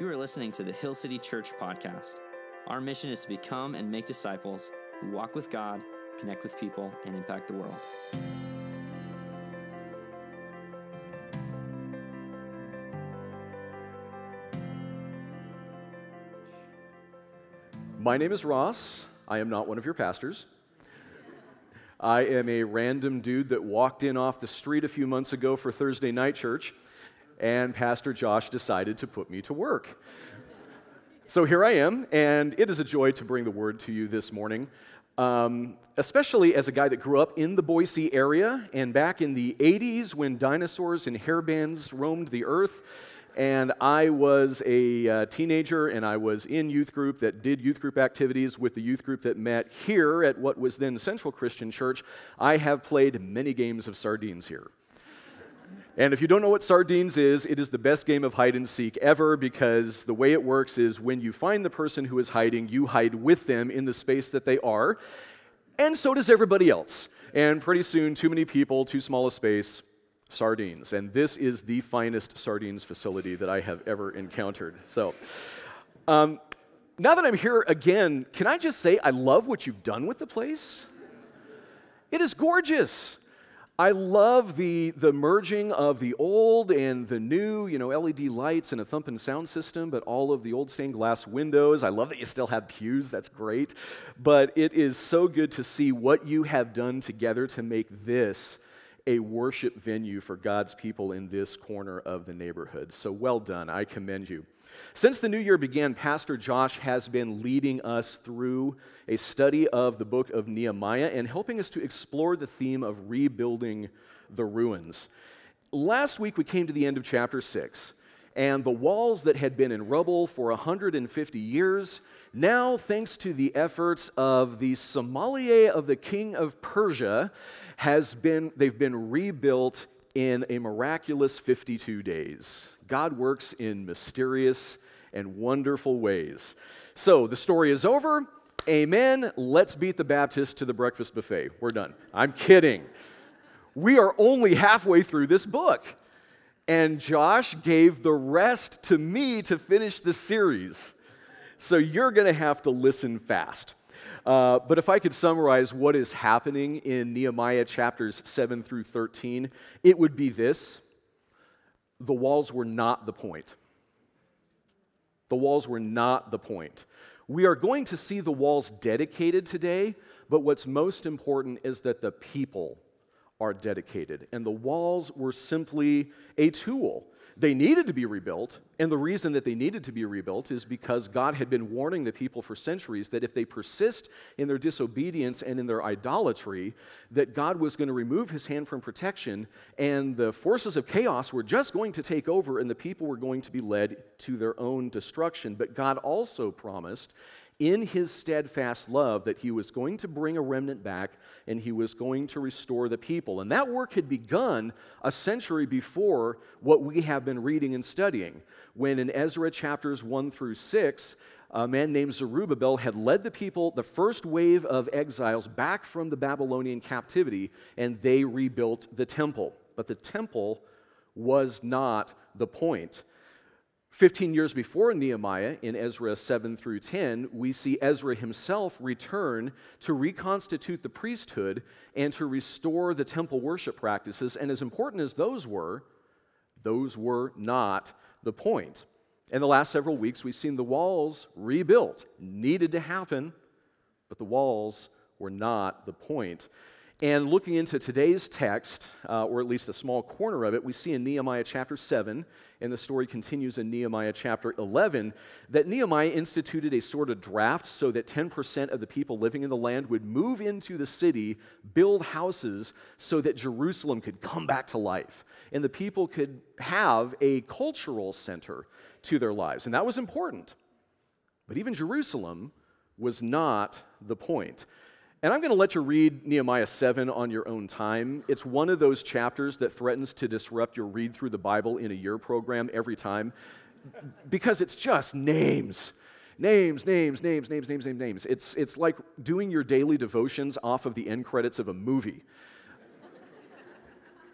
You are listening to the Hill City Church podcast. Our mission is to become and make disciples who walk with God, connect with people, and impact the world. My name is Ross. I am not one of your pastors. I am a random dude that walked in off the street a few months ago for Thursday night church, and Pastor Josh decided to put me to work. So here I am, and it is a joy to bring the word to you this morning, um, especially as a guy that grew up in the Boise area and back in the 80s when dinosaurs and hairbands roamed the earth and I was a uh, teenager and I was in youth group that did youth group activities with the youth group that met here at what was then Central Christian Church. I have played many games of sardines here. And if you don't know what sardines is, it is the best game of hide and seek ever because the way it works is when you find the person who is hiding, you hide with them in the space that they are, and so does everybody else. And pretty soon, too many people, too small a space, sardines. And this is the finest sardines facility that I have ever encountered. So, um, now that I'm here again, can I just say I love what you've done with the place? It is gorgeous. I love the, the merging of the old and the new, you know, LED lights and a thumping sound system, but all of the old stained glass windows. I love that you still have pews, that's great. But it is so good to see what you have done together to make this a worship venue for God's people in this corner of the neighborhood. So well done. I commend you. Since the new year began, Pastor Josh has been leading us through a study of the book of Nehemiah and helping us to explore the theme of rebuilding the ruins. Last week, we came to the end of chapter 6 and the walls that had been in rubble for 150 years, now, thanks to the efforts of the sommelier of the king of Persia, has been, they've been rebuilt in a miraculous 52 days. God works in mysterious and wonderful ways. So the story is over. Amen. Let's beat the Baptist to the breakfast buffet. We're done. I'm kidding. We are only halfway through this book and Josh gave the rest to me to finish the series. So you're going to have to listen fast. Uh, but if I could summarize what is happening in Nehemiah chapters 7 through 13, it would be this the walls were not the point. The walls were not the point. We are going to see the walls dedicated today, but what's most important is that the people are dedicated. And the walls were simply a tool. They needed to be rebuilt, and the reason that they needed to be rebuilt is because God had been warning the people for centuries that if they persist in their disobedience and in their idolatry, that God was going to remove his hand from protection, and the forces of chaos were just going to take over, and the people were going to be led to their own destruction. But God also promised in his steadfast love that he was going to bring a remnant back and he was going to restore the people. And that work had begun a century before what we have been reading and studying. When in Ezra chapters 1 through 6, a man named Zerubbabel had led the people, the first wave of exiles, back from the Babylonian captivity, and they rebuilt the temple. But the temple was not the point. 15 years before Nehemiah, in Ezra 7 through 10, we see Ezra himself return to reconstitute the priesthood and to restore the temple worship practices. And as important as those were, those were not the point. In the last several weeks, we've seen the walls rebuilt, needed to happen, but the walls were not the point. And looking into today's text, uh, or at least a small corner of it, we see in Nehemiah chapter 7, and the story continues in Nehemiah chapter 11, that Nehemiah instituted a sort of draft so that 10% of the people living in the land would move into the city, build houses, so that Jerusalem could come back to life. And the people could have a cultural center to their lives. And that was important. But even Jerusalem was not the point. And I'm going to let you read Nehemiah 7 on your own time. It's one of those chapters that threatens to disrupt your read through the Bible in a year program every time because it's just names. Names, names, names, names, names, names, names. It's, it's like doing your daily devotions off of the end credits of a movie.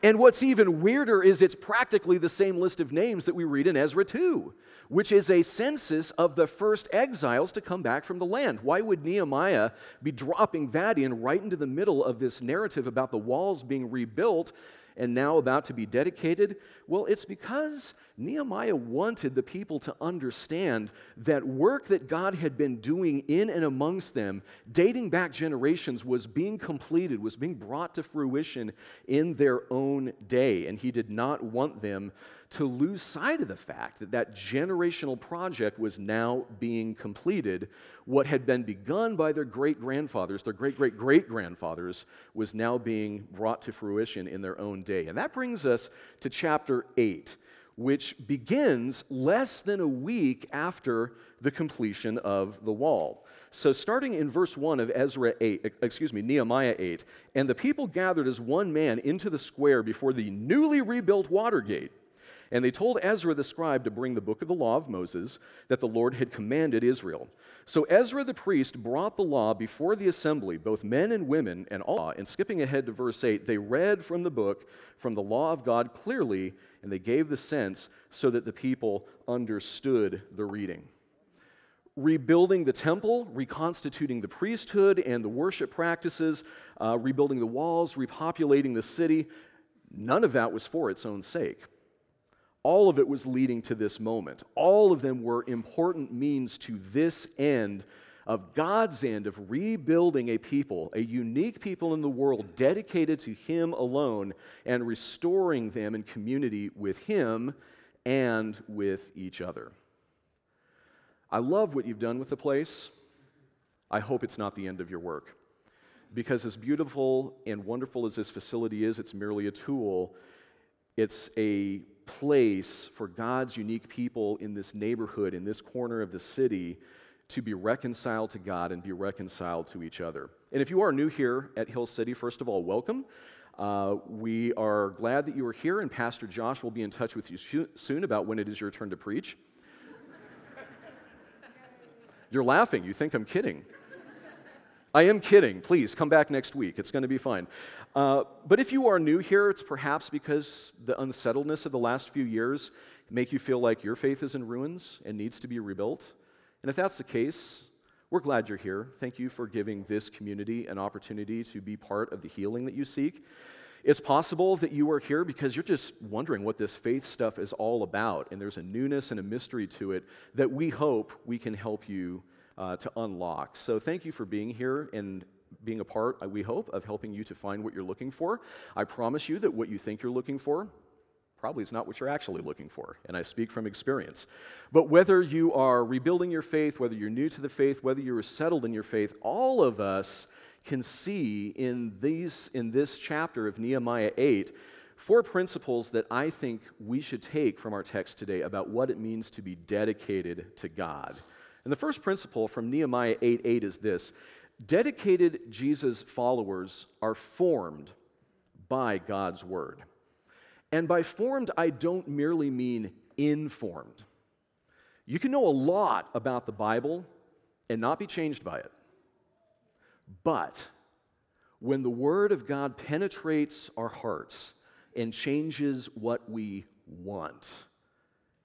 And what's even weirder is it's practically the same list of names that we read in Ezra 2, which is a census of the first exiles to come back from the land. Why would Nehemiah be dropping that in right into the middle of this narrative about the walls being rebuilt and now about to be dedicated? Well, it's because Nehemiah wanted the people to understand that work that God had been doing in and amongst them, dating back generations, was being completed, was being brought to fruition in their own day. And he did not want them to lose sight of the fact that that generational project was now being completed. What had been begun by their great grandfathers, their great great great grandfathers, was now being brought to fruition in their own day. And that brings us to chapter 8 which begins less than a week after the completion of the wall. So, starting in verse 1 of Ezra 8, excuse me, Nehemiah 8, and the people gathered as one man into the square before the newly rebuilt water gate and they told Ezra the scribe to bring the book of the law of Moses that the Lord had commanded Israel. So Ezra the priest brought the law before the assembly, both men and women, and all. And skipping ahead to verse 8, they read from the book, from the law of God clearly, and they gave the sense so that the people understood the reading. Rebuilding the temple, reconstituting the priesthood and the worship practices, uh, rebuilding the walls, repopulating the city, none of that was for its own sake all of it was leading to this moment. All of them were important means to this end of God's end of rebuilding a people, a unique people in the world dedicated to Him alone and restoring them in community with Him and with each other. I love what you've done with the place. I hope it's not the end of your work. Because as beautiful and wonderful as this facility is, it's merely a tool. It's a place for God's unique people in this neighborhood, in this corner of the city, to be reconciled to God and be reconciled to each other. And if you are new here at Hill City, first of all, welcome. Uh, we are glad that you are here, and Pastor Josh will be in touch with you soon about when it is your turn to preach. You're laughing. You think I'm kidding. I am kidding. Please come back next week. It's going to be fine. Uh, but if you are new here, it's perhaps because the unsettledness of the last few years make you feel like your faith is in ruins and needs to be rebuilt. And if that's the case, we're glad you're here. Thank you for giving this community an opportunity to be part of the healing that you seek. It's possible that you are here because you're just wondering what this faith stuff is all about, and there's a newness and a mystery to it that we hope we can help you uh, to unlock. So thank you for being here and being a part, uh, we hope, of helping you to find what you're looking for. I promise you that what you think you're looking for probably is not what you're actually looking for, and I speak from experience. But whether you are rebuilding your faith, whether you're new to the faith, whether you're settled in your faith, all of us can see in, these, in this chapter of Nehemiah 8 four principles that I think we should take from our text today about what it means to be dedicated to God. And the first principle from Nehemiah 8 8 is this dedicated Jesus followers are formed by God's word. And by formed, I don't merely mean informed. You can know a lot about the Bible and not be changed by it. But when the Word of God penetrates our hearts and changes what we want,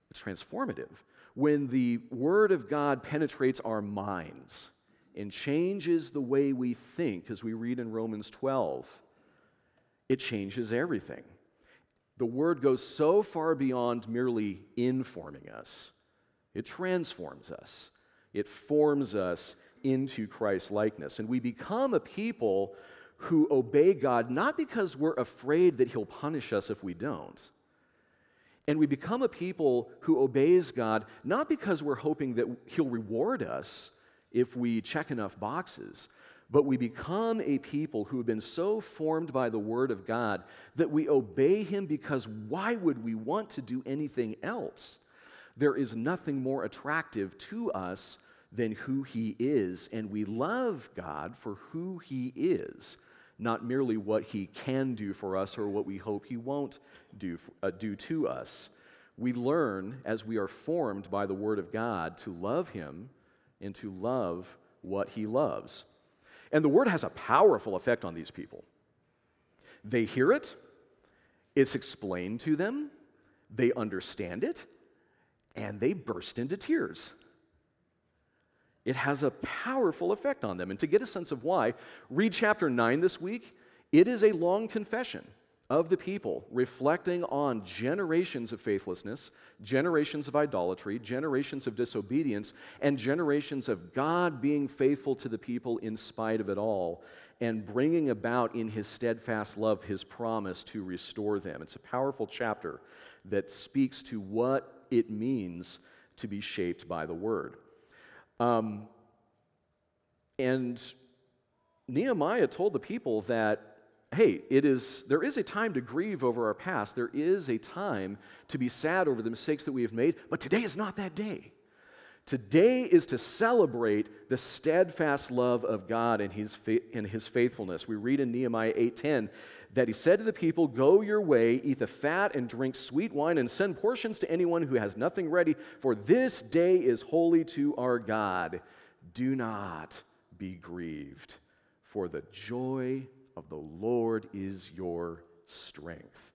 it's transformative when the Word of God penetrates our minds and changes the way we think, as we read in Romans 12, it changes everything. The Word goes so far beyond merely informing us, it transforms us, it forms us into Christ's likeness. And we become a people who obey God not because we're afraid that He'll punish us if we don't and we become a people who obeys God, not because we're hoping that He'll reward us if we check enough boxes, but we become a people who have been so formed by the Word of God that we obey Him because why would we want to do anything else? There is nothing more attractive to us than who He is, and we love God for who He is not merely what he can do for us or what we hope he won't do, uh, do to us. We learn as we are formed by the Word of God to love him and to love what he loves. And the Word has a powerful effect on these people. They hear it, It's explained to them, they understand it, and they burst into tears. It has a powerful effect on them. And to get a sense of why, read chapter 9 this week. It is a long confession of the people, reflecting on generations of faithlessness, generations of idolatry, generations of disobedience, and generations of God being faithful to the people in spite of it all, and bringing about in his steadfast love his promise to restore them. It's a powerful chapter that speaks to what it means to be shaped by the word. Um, and Nehemiah told the people that hey, it is, there is a time to grieve over our past. There is a time to be sad over the mistakes that we have made, but today is not that day. Today is to celebrate the steadfast love of God and his, and his faithfulness. We read in Nehemiah 8:10 that he said to the people, "Go your way, eat the fat and drink sweet wine and send portions to anyone who has nothing ready, for this day is holy to our God. Do not be grieved, for the joy of the Lord is your strength.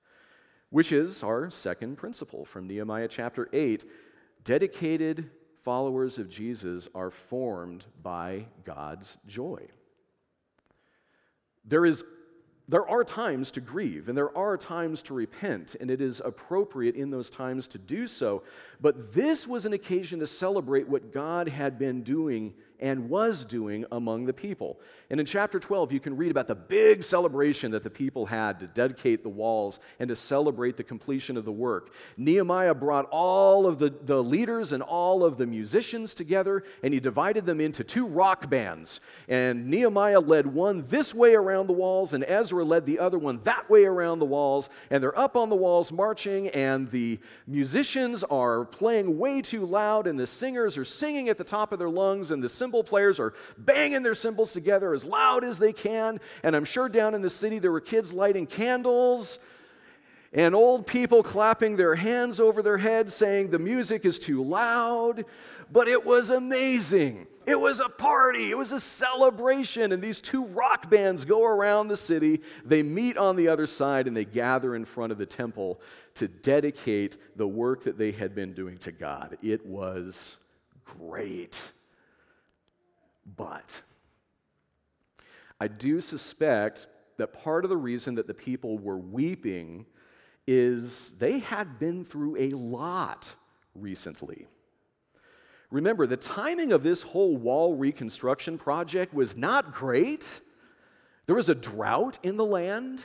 Which is our second principle from Nehemiah chapter 8. Dedicated followers of Jesus are formed by God's joy. There is there are times to grieve and there are times to repent, and it is appropriate in those times to do so. But this was an occasion to celebrate what God had been doing and was doing among the people. And in chapter 12, you can read about the big celebration that the people had to dedicate the walls and to celebrate the completion of the work. Nehemiah brought all of the, the leaders and all of the musicians together, and he divided them into two rock bands. And Nehemiah led one this way around the walls, and Ezra led the other one that way around the walls. And they're up on the walls marching, and the musicians are playing way too loud, and the singers are singing at the top of their lungs, and the cymbal players are banging their cymbals together as loud as they can. And I'm sure down in the city there were kids lighting candles and old people clapping their hands over their heads saying the music is too loud. But it was amazing. It was a party, it was a celebration. And these two rock bands go around the city. They meet on the other side and they gather in front of the temple to dedicate the work that they had been doing to God. It was great. But I do suspect that part of the reason that the people were weeping is they had been through a lot recently. Remember, the timing of this whole wall reconstruction project was not great. There was a drought in the land,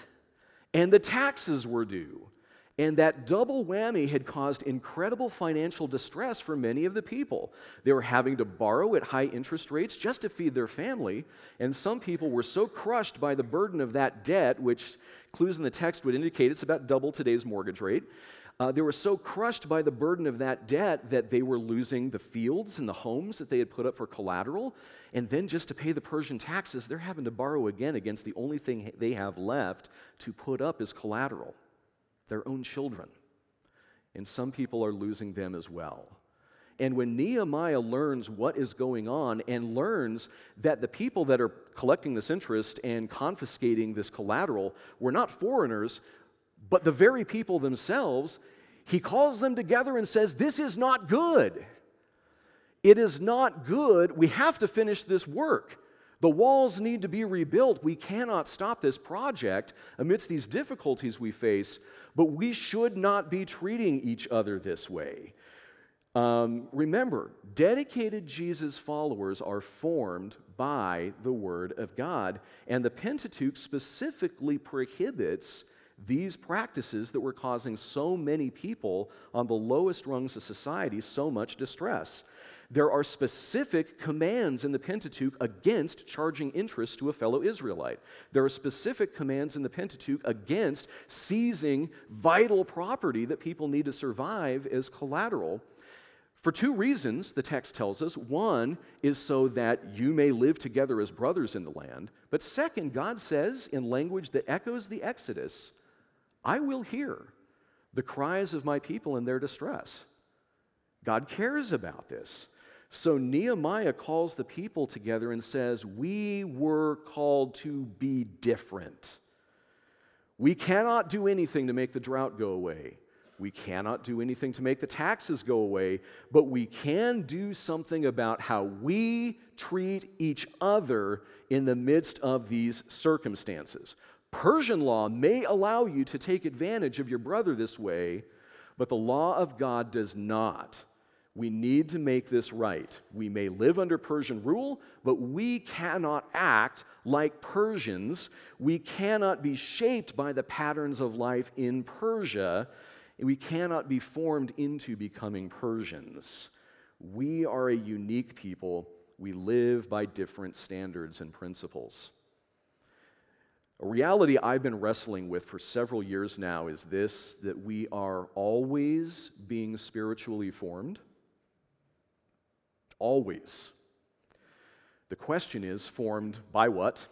and the taxes were due. And that double whammy had caused incredible financial distress for many of the people. They were having to borrow at high interest rates just to feed their family. And some people were so crushed by the burden of that debt, which clues in the text would indicate it's about double today's mortgage rate. Uh, they were so crushed by the burden of that debt that they were losing the fields and the homes that they had put up for collateral. And then, just to pay the Persian taxes, they're having to borrow again against the only thing they have left to put up as collateral their own children. And some people are losing them as well. And when Nehemiah learns what is going on and learns that the people that are collecting this interest and confiscating this collateral were not foreigners, but the very people themselves, he calls them together and says, This is not good. It is not good. We have to finish this work. The walls need to be rebuilt. We cannot stop this project amidst these difficulties we face, but we should not be treating each other this way. Um, remember, dedicated Jesus followers are formed by the Word of God, and the Pentateuch specifically prohibits these practices that were causing so many people on the lowest rungs of society so much distress there are specific commands in the Pentateuch against charging interest to a fellow Israelite. There are specific commands in the Pentateuch against seizing vital property that people need to survive as collateral. For two reasons, the text tells us. One is so that you may live together as brothers in the land. But second, God says in language that echoes the Exodus, I will hear the cries of my people in their distress. God cares about this. So Nehemiah calls the people together and says, We were called to be different. We cannot do anything to make the drought go away. We cannot do anything to make the taxes go away, but we can do something about how we treat each other in the midst of these circumstances. Persian law may allow you to take advantage of your brother this way, but the law of God does not. We need to make this right. We may live under Persian rule, but we cannot act like Persians. We cannot be shaped by the patterns of life in Persia. We cannot be formed into becoming Persians. We are a unique people. We live by different standards and principles. A reality I've been wrestling with for several years now is this that we are always being spiritually formed always. The question is formed by what?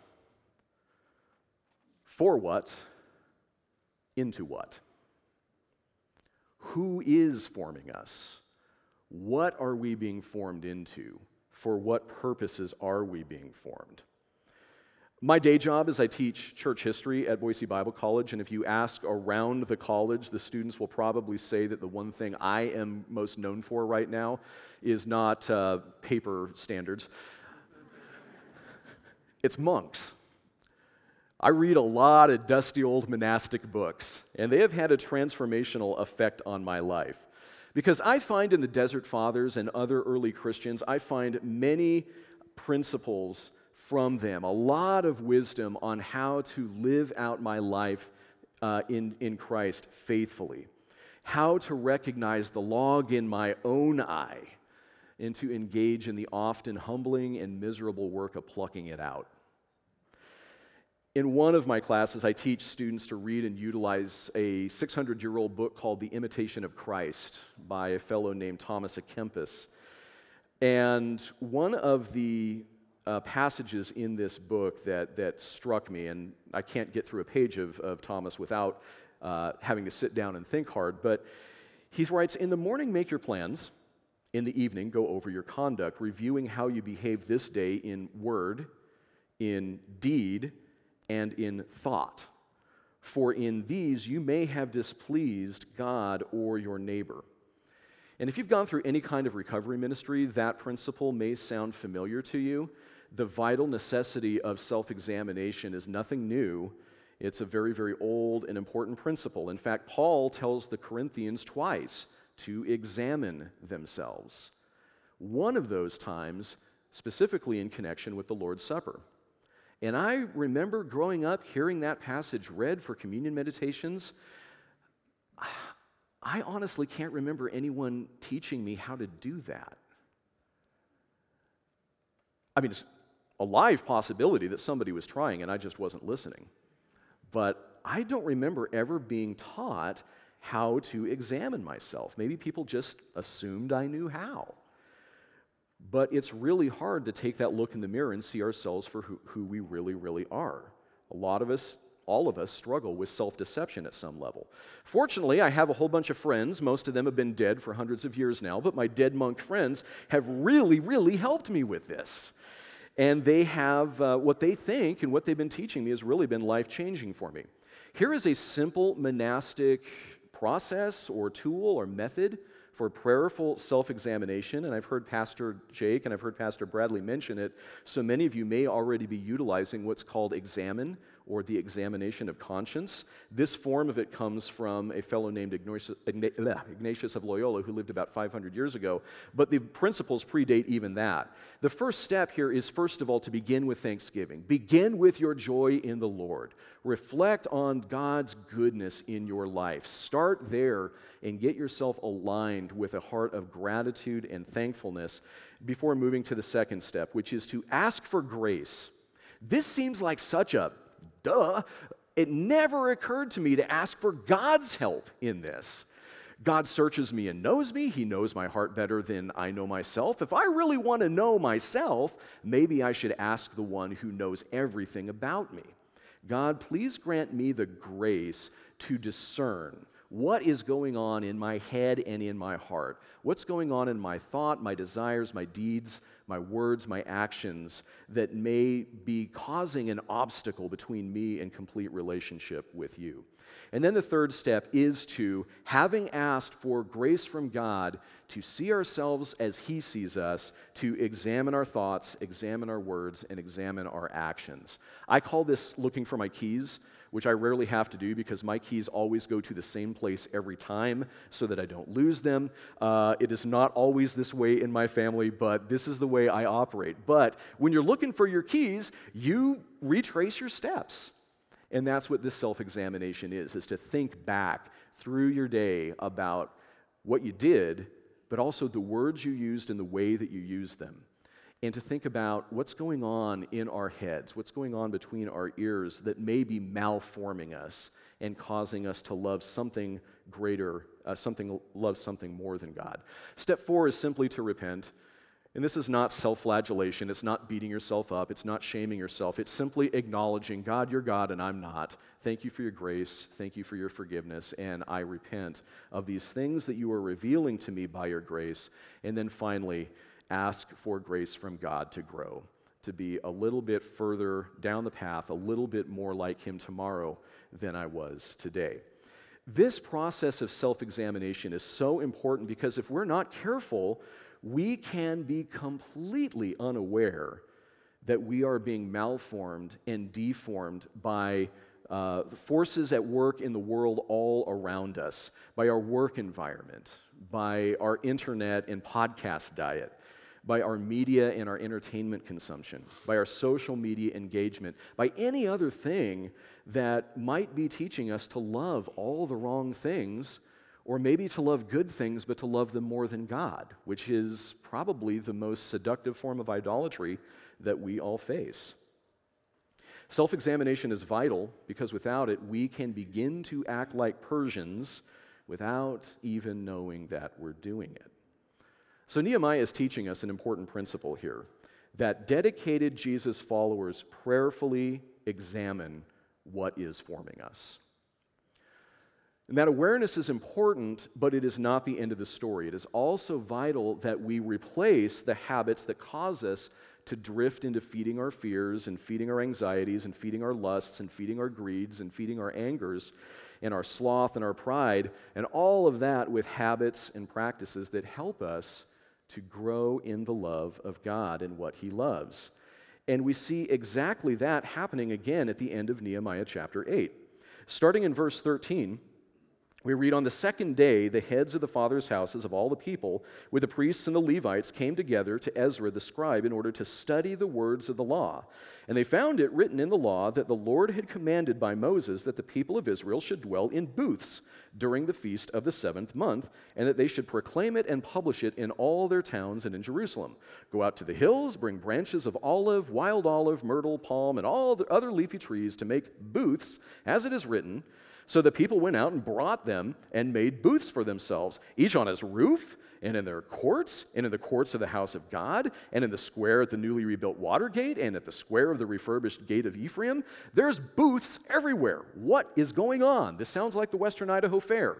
For what? Into what? Who is forming us? What are we being formed into? For what purposes are we being formed? My day job is I teach church history at Boise Bible College, and if you ask around the college, the students will probably say that the one thing I am most known for right now is not uh, paper standards, it's monks. I read a lot of dusty old monastic books, and they have had a transformational effect on my life. Because I find in the Desert Fathers and other early Christians, I find many principles from them, a lot of wisdom on how to live out my life uh, in, in Christ faithfully, how to recognize the log in my own eye, and to engage in the often humbling and miserable work of plucking it out. In one of my classes, I teach students to read and utilize a 600 year old book called The Imitation of Christ by a fellow named Thomas à Kempis. And one of the uh, passages in this book that, that struck me, and I can't get through a page of, of Thomas without uh, having to sit down and think hard, but he writes In the morning, make your plans. In the evening, go over your conduct, reviewing how you behave this day in word, in deed, and in thought. For in these you may have displeased God or your neighbor. And if you've gone through any kind of recovery ministry, that principle may sound familiar to you the vital necessity of self examination is nothing new. It's a very, very old and important principle. In fact, Paul tells the Corinthians twice to examine themselves. One of those times, specifically in connection with the Lord's Supper. And I remember growing up hearing that passage read for communion meditations. I honestly can't remember anyone teaching me how to do that. I mean, a live possibility that somebody was trying and I just wasn't listening. But I don't remember ever being taught how to examine myself. Maybe people just assumed I knew how. But it's really hard to take that look in the mirror and see ourselves for who, who we really, really are. A lot of us, all of us, struggle with self deception at some level. Fortunately, I have a whole bunch of friends. Most of them have been dead for hundreds of years now, but my dead monk friends have really, really helped me with this. And they have uh, what they think and what they've been teaching me has really been life changing for me. Here is a simple monastic process or tool or method for prayerful self examination. And I've heard Pastor Jake and I've heard Pastor Bradley mention it. So many of you may already be utilizing what's called examen or the examination of conscience. This form of it comes from a fellow named Ignatius of Loyola who lived about 500 years ago, but the principles predate even that. The first step here is, first of all, to begin with thanksgiving. Begin with your joy in the Lord. Reflect on God's goodness in your life. Start there and get yourself aligned with a heart of gratitude and thankfulness before moving to the second step, which is to ask for grace. This seems like such a duh. It never occurred to me to ask for God's help in this. God searches me and knows me. He knows my heart better than I know myself. If I really want to know myself, maybe I should ask the one who knows everything about me. God, please grant me the grace to discern What is going on in my head and in my heart? What's going on in my thought, my desires, my deeds, my words, my actions that may be causing an obstacle between me and complete relationship with you? And then the third step is to, having asked for grace from God, to see ourselves as He sees us, to examine our thoughts, examine our words, and examine our actions. I call this looking for my keys, which I rarely have to do because my keys always go to the same place every time so that I don't lose them. Uh, it is not always this way in my family, but this is the way I operate. But when you're looking for your keys, you retrace your steps. And that's what this self examination is, is to think back through your day about what you did, but also the words you used and the way that you used them. And to think about what's going on in our heads, what's going on between our ears that may be malforming us and causing us to love something greater, uh, something, love something more than God. Step four is simply to repent. And this is not self flagellation. It's not beating yourself up. It's not shaming yourself. It's simply acknowledging, God, you're God and I'm not. Thank you for your grace. Thank you for your forgiveness. And I repent of these things that you are revealing to me by your grace. And then finally, ask for grace from God to grow, to be a little bit further down the path, a little bit more like Him tomorrow than I was today. This process of self examination is so important because if we're not careful, we can be completely unaware that we are being malformed and deformed by uh, forces at work in the world all around us, by our work environment, by our internet and podcast diet, by our media and our entertainment consumption, by our social media engagement, by any other thing that might be teaching us to love all the wrong things or maybe to love good things, but to love them more than God, which is probably the most seductive form of idolatry that we all face. Self examination is vital because without it, we can begin to act like Persians without even knowing that we're doing it. So, Nehemiah is teaching us an important principle here that dedicated Jesus followers prayerfully examine what is forming us. And that awareness is important, but it is not the end of the story. It is also vital that we replace the habits that cause us to drift into feeding our fears and feeding our anxieties and feeding our lusts and feeding our greeds and feeding our angers and our sloth and our pride, and all of that with habits and practices that help us to grow in the love of God and what He loves. And we see exactly that happening again at the end of Nehemiah chapter 8. Starting in verse 13, we read on the second day, the heads of the fathers' houses of all the people, with the priests and the Levites, came together to Ezra the scribe in order to study the words of the law. And they found it written in the law that the Lord had commanded by Moses that the people of Israel should dwell in booths during the feast of the seventh month, and that they should proclaim it and publish it in all their towns and in Jerusalem. Go out to the hills, bring branches of olive, wild olive, myrtle, palm, and all the other leafy trees to make booths, as it is written so the people went out and brought them and made booths for themselves, each on his roof, and in their courts, and in the courts of the house of God, and in the square at the newly rebuilt water gate, and at the square of the refurbished gate of Ephraim. There's booths everywhere. What is going on? This sounds like the Western Idaho Fair.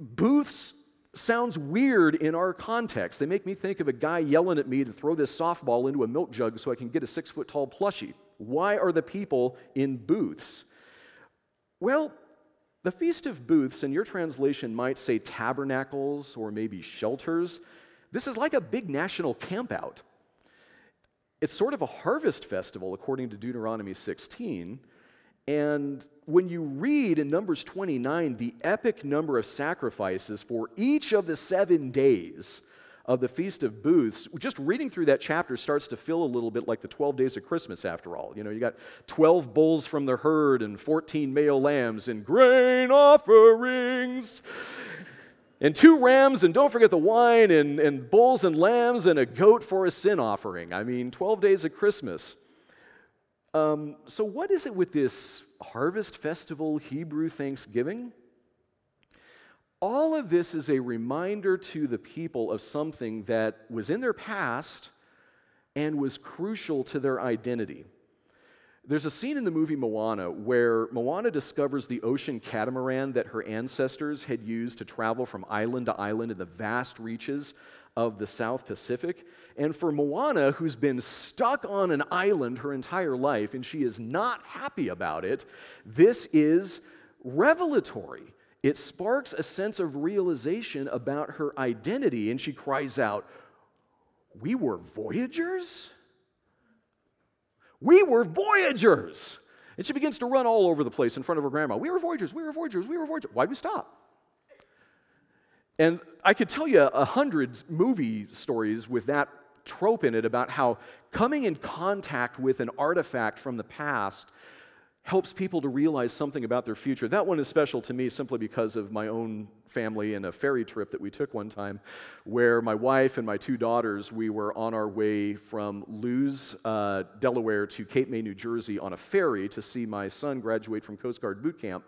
Booths sounds weird in our context. They make me think of a guy yelling at me to throw this softball into a milk jug so I can get a six foot tall plushie. Why are the people in booths? Well, the Feast of Booths in your translation might say tabernacles or maybe shelters. This is like a big national campout. It's sort of a harvest festival, according to Deuteronomy 16. And when you read in Numbers 29 the epic number of sacrifices for each of the seven days, of the Feast of Booths, just reading through that chapter starts to feel a little bit like the 12 days of Christmas after all. You know, you got 12 bulls from the herd and 14 male lambs and grain offerings and two rams, and don't forget the wine, and, and bulls and lambs, and a goat for a sin offering. I mean, 12 days of Christmas. Um, so, what is it with this harvest festival Hebrew Thanksgiving? All of this is a reminder to the people of something that was in their past and was crucial to their identity. There's a scene in the movie Moana where Moana discovers the ocean catamaran that her ancestors had used to travel from island to island in the vast reaches of the South Pacific. And for Moana, who's been stuck on an island her entire life and she is not happy about it, this is revelatory. It sparks a sense of realization about her identity, and she cries out, We were voyagers? We were voyagers. And she begins to run all over the place in front of her grandma. We were voyagers, we were voyagers, we were voyagers. Why'd we stop? And I could tell you a hundred movie stories with that trope in it about how coming in contact with an artifact from the past helps people to realize something about their future. That one is special to me simply because of my own family and a ferry trip that we took one time where my wife and my two daughters, we were on our way from Lewes, uh, Delaware to Cape May, New Jersey on a ferry to see my son graduate from Coast Guard boot camp.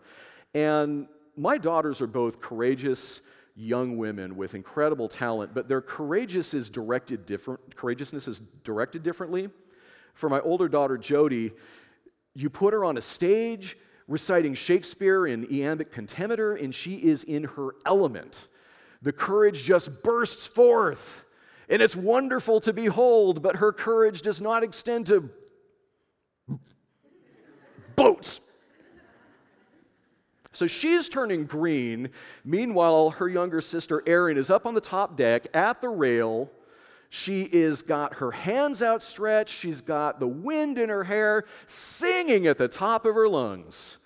And my daughters are both courageous young women with incredible talent, but their courageous is directed different, courageousness is directed differently. For my older daughter, Jody, you put her on a stage reciting Shakespeare in iambic pentameter, and she is in her element. The courage just bursts forth, and it's wonderful to behold, but her courage does not extend to boats. So she's turning green. Meanwhile, her younger sister Erin is up on the top deck at the rail she is got her hands outstretched, she's got the wind in her hair, singing at the top of her lungs.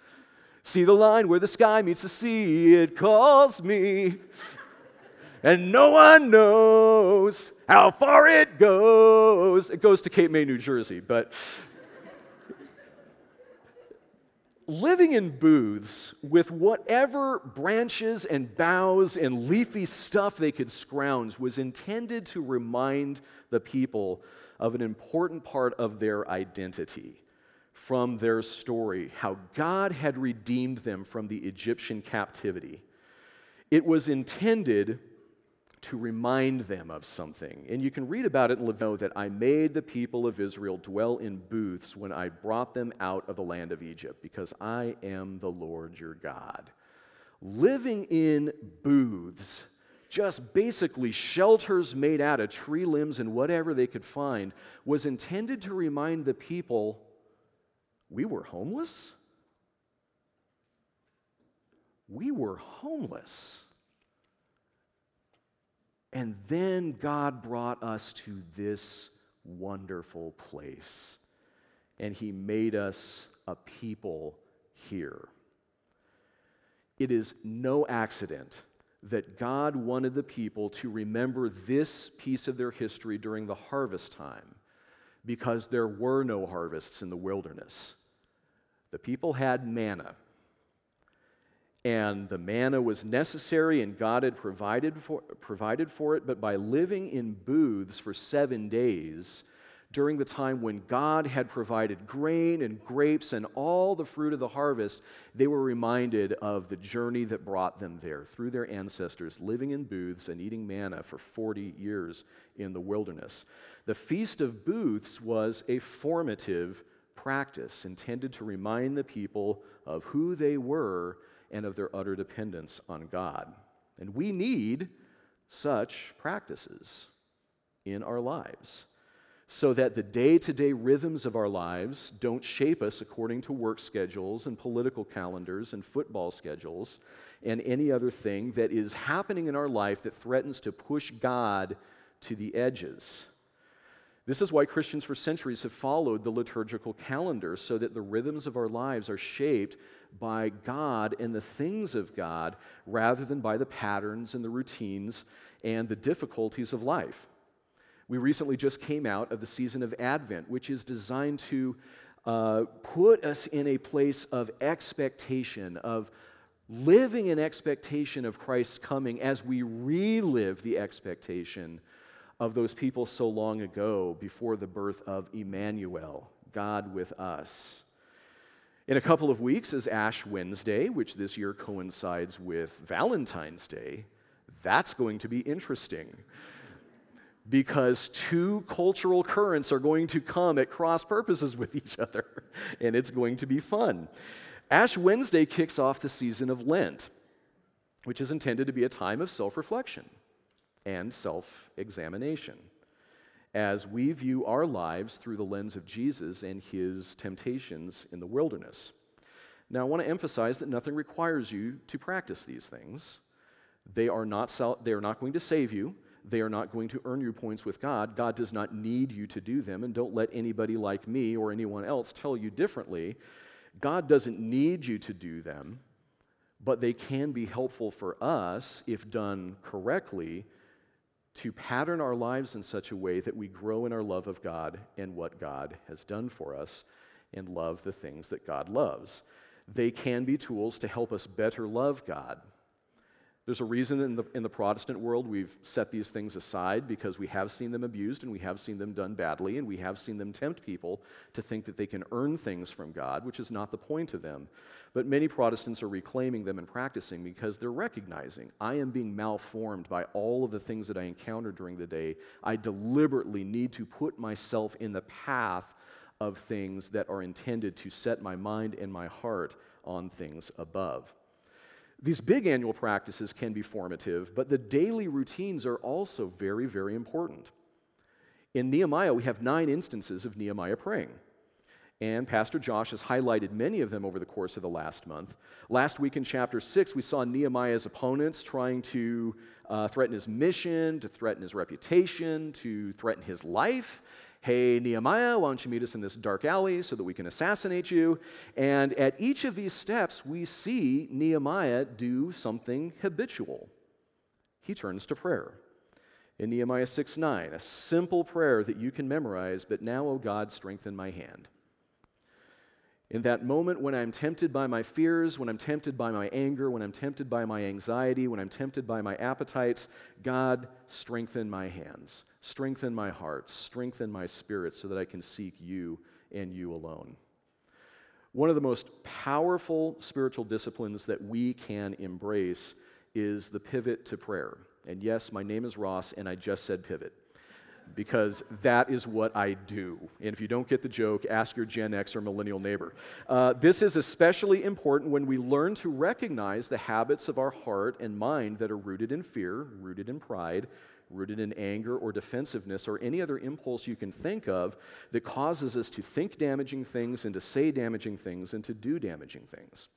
See the line where the sky meets the sea, it calls me. And no one knows how far it goes. It goes to Cape May, New Jersey, but living in booths with whatever branches and boughs and leafy stuff they could scrounge was intended to remind the people of an important part of their identity from their story, how God had redeemed them from the Egyptian captivity. It was intended to remind them of something. And you can read about it in Leviticus that I made the people of Israel dwell in booths when I brought them out of the land of Egypt, because I am the Lord your God. Living in booths, just basically shelters made out of tree limbs and whatever they could find, was intended to remind the people we were homeless. We were homeless. And then God brought us to this wonderful place. And He made us a people here. It is no accident that God wanted the people to remember this piece of their history during the harvest time because there were no harvests in the wilderness. The people had manna and the manna was necessary and God had provided for, provided for it, but by living in booths for seven days, during the time when God had provided grain and grapes and all the fruit of the harvest, they were reminded of the journey that brought them there through their ancestors, living in booths and eating manna for 40 years in the wilderness. The Feast of Booths was a formative practice intended to remind the people of who they were and of their utter dependence on God. And we need such practices in our lives so that the day to day rhythms of our lives don't shape us according to work schedules and political calendars and football schedules and any other thing that is happening in our life that threatens to push God to the edges. This is why Christians for centuries have followed the liturgical calendar so that the rhythms of our lives are shaped by God and the things of God rather than by the patterns and the routines and the difficulties of life. We recently just came out of the season of Advent, which is designed to uh, put us in a place of expectation, of living in expectation of Christ's coming as we relive the expectation of those people so long ago before the birth of Emmanuel, God with us. In a couple of weeks is Ash Wednesday, which this year coincides with Valentine's Day. That's going to be interesting because two cultural currents are going to come at cross purposes with each other, and it's going to be fun. Ash Wednesday kicks off the season of Lent, which is intended to be a time of self reflection and self examination as we view our lives through the lens of Jesus and his temptations in the wilderness. Now, I want to emphasize that nothing requires you to practice these things. They are not, they are not going to save you. They are not going to earn you points with God. God does not need you to do them, and don't let anybody like me or anyone else tell you differently. God doesn't need you to do them, but they can be helpful for us if done correctly to pattern our lives in such a way that we grow in our love of God and what God has done for us and love the things that God loves. They can be tools to help us better love God. There's a reason in the, in the Protestant world we've set these things aside because we have seen them abused and we have seen them done badly and we have seen them tempt people to think that they can earn things from God, which is not the point of them. But many Protestants are reclaiming them and practicing because they're recognizing I am being malformed by all of the things that I encounter during the day. I deliberately need to put myself in the path of things that are intended to set my mind and my heart on things above. These big annual practices can be formative, but the daily routines are also very, very important. In Nehemiah, we have nine instances of Nehemiah praying. And Pastor Josh has highlighted many of them over the course of the last month. Last week in chapter 6, we saw Nehemiah's opponents trying to uh, threaten his mission, to threaten his reputation, to threaten his life. Hey, Nehemiah, why don't you meet us in this dark alley so that we can assassinate you? And at each of these steps, we see Nehemiah do something habitual. He turns to prayer. In Nehemiah 6 9, a simple prayer that you can memorize, but now, O God, strengthen my hand. In that moment when I'm tempted by my fears, when I'm tempted by my anger, when I'm tempted by my anxiety, when I'm tempted by my appetites, God, strengthen my hands, strengthen my heart, strengthen my spirit so that I can seek you and you alone. One of the most powerful spiritual disciplines that we can embrace is the pivot to prayer. And yes, my name is Ross, and I just said pivot because that is what I do. And if you don't get the joke, ask your Gen X or millennial neighbor. Uh, this is especially important when we learn to recognize the habits of our heart and mind that are rooted in fear, rooted in pride, rooted in anger or defensiveness or any other impulse you can think of that causes us to think damaging things and to say damaging things and to do damaging things.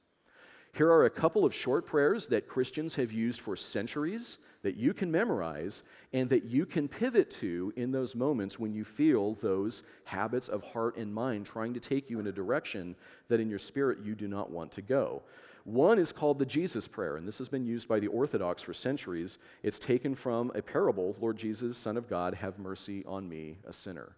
Here are a couple of short prayers that Christians have used for centuries that you can memorize and that you can pivot to in those moments when you feel those habits of heart and mind trying to take you in a direction that in your spirit you do not want to go. One is called the Jesus Prayer, and this has been used by the Orthodox for centuries. It's taken from a parable Lord Jesus, Son of God, have mercy on me, a sinner.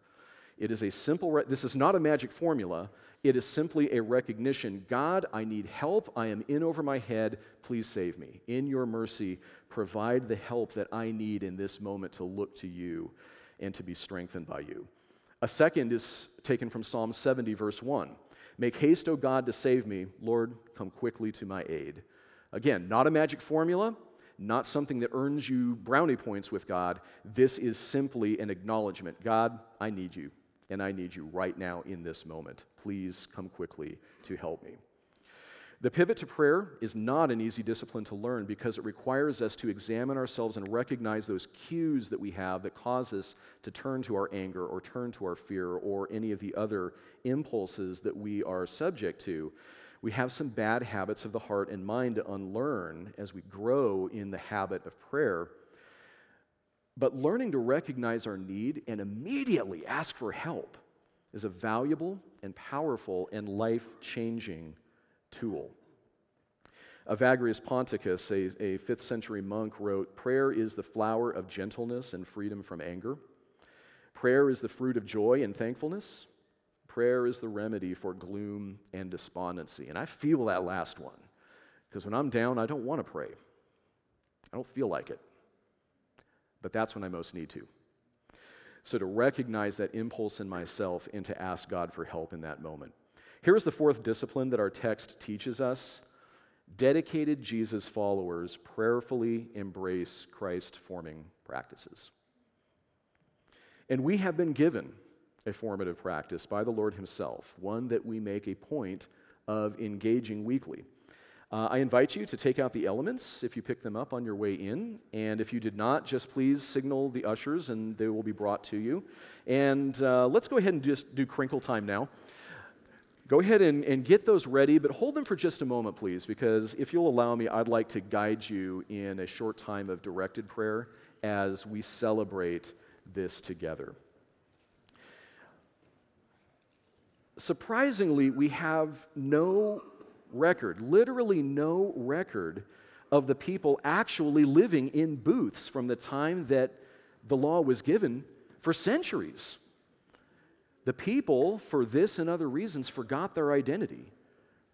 It is a simple, re- this is not a magic formula. It is simply a recognition God, I need help. I am in over my head. Please save me. In your mercy, provide the help that I need in this moment to look to you and to be strengthened by you. A second is taken from Psalm 70, verse 1. Make haste, O God, to save me. Lord, come quickly to my aid. Again, not a magic formula, not something that earns you brownie points with God. This is simply an acknowledgement God, I need you and I need you right now in this moment. Please come quickly to help me. The pivot to prayer is not an easy discipline to learn because it requires us to examine ourselves and recognize those cues that we have that cause us to turn to our anger or turn to our fear or any of the other impulses that we are subject to. We have some bad habits of the heart and mind to unlearn as we grow in the habit of prayer. But learning to recognize our need and immediately ask for help is a valuable and powerful and life changing tool. Evagrius Ponticus, a, a fifth century monk, wrote Prayer is the flower of gentleness and freedom from anger. Prayer is the fruit of joy and thankfulness. Prayer is the remedy for gloom and despondency. And I feel that last one because when I'm down, I don't want to pray. I don't feel like it but that's when I most need to. So, to recognize that impulse in myself and to ask God for help in that moment. Here's the fourth discipline that our text teaches us dedicated Jesus followers prayerfully embrace Christ forming practices. And we have been given a formative practice by the Lord Himself, one that we make a point of engaging weekly. Uh, I invite you to take out the elements if you pick them up on your way in. And if you did not, just please signal the ushers and they will be brought to you. And uh, let's go ahead and just do crinkle time now. Go ahead and, and get those ready, but hold them for just a moment, please, because if you'll allow me, I'd like to guide you in a short time of directed prayer as we celebrate this together. Surprisingly, we have no record, literally no record of the people actually living in booths from the time that the law was given for centuries. The people, for this and other reasons, forgot their identity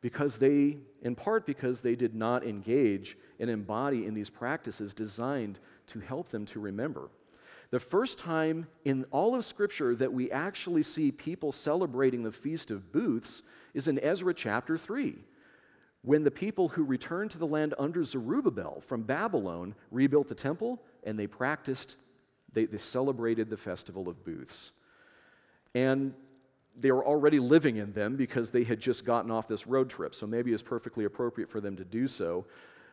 because they, in part because they did not engage and embody in these practices designed to help them to remember. The first time in all of Scripture that we actually see people celebrating the Feast of Booths is in Ezra chapter 3 when the people who returned to the land under Zerubbabel from Babylon rebuilt the temple and they practiced, they, they celebrated the festival of booths. And they were already living in them because they had just gotten off this road trip, so maybe it's perfectly appropriate for them to do so.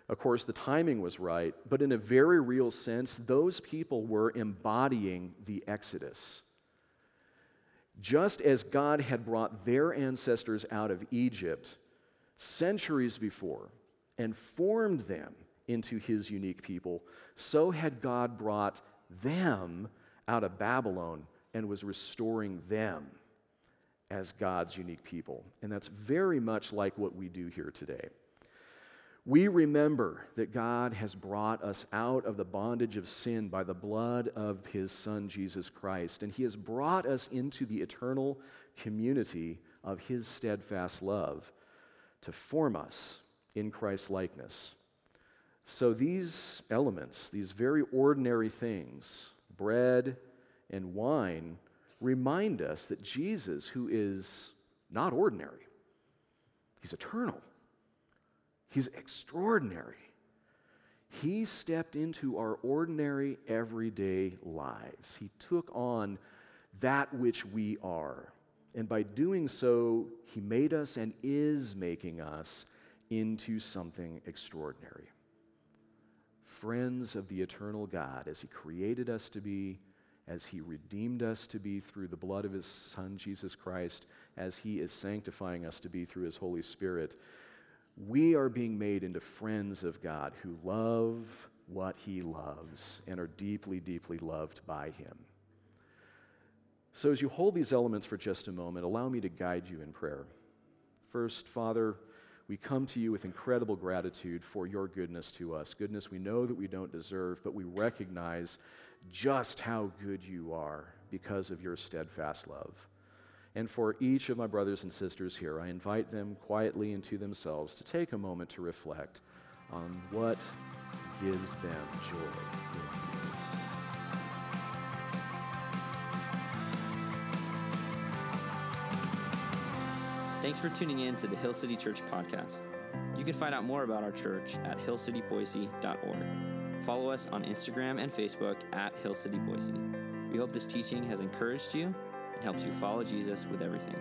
Of course, the timing was right, but in a very real sense, those people were embodying the Exodus. Just as God had brought their ancestors out of Egypt, centuries before and formed them into his unique people, so had God brought them out of Babylon and was restoring them as God's unique people. And that's very much like what we do here today. We remember that God has brought us out of the bondage of sin by the blood of his Son, Jesus Christ, and he has brought us into the eternal community of his steadfast love to form us in Christ's likeness. So these elements, these very ordinary things, bread and wine, remind us that Jesus, who is not ordinary, he's eternal, he's extraordinary. He stepped into our ordinary, everyday lives. He took on that which we are and by doing so, he made us and is making us into something extraordinary. Friends of the eternal God, as he created us to be, as he redeemed us to be through the blood of his Son, Jesus Christ, as he is sanctifying us to be through his Holy Spirit, we are being made into friends of God who love what he loves and are deeply, deeply loved by him. So, as you hold these elements for just a moment, allow me to guide you in prayer. First, Father, we come to you with incredible gratitude for your goodness to us. Goodness we know that we don't deserve, but we recognize just how good you are because of your steadfast love. And for each of my brothers and sisters here, I invite them quietly into themselves to take a moment to reflect on what gives them joy Thanks for tuning in to the Hill City Church podcast. You can find out more about our church at hillcityboise.org. Follow us on Instagram and Facebook at Hill City Boise. We hope this teaching has encouraged you and helps you follow Jesus with everything.